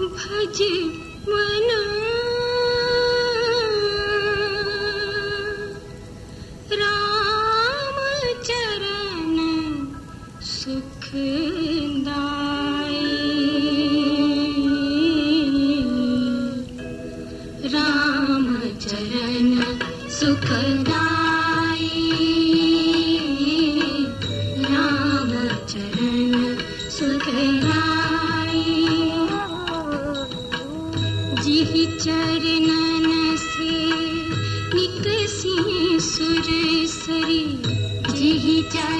भज मन। राम चरण सुखदा सुखदा चरणसिंह सुरशी जि चार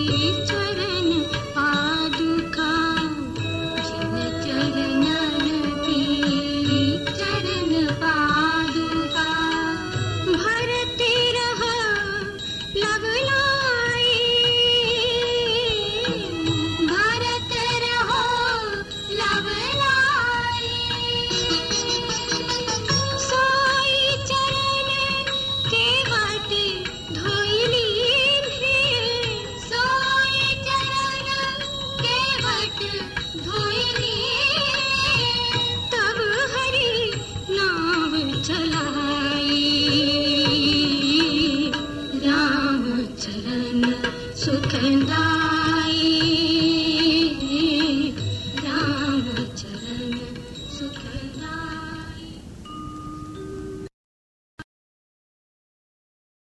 Thank you.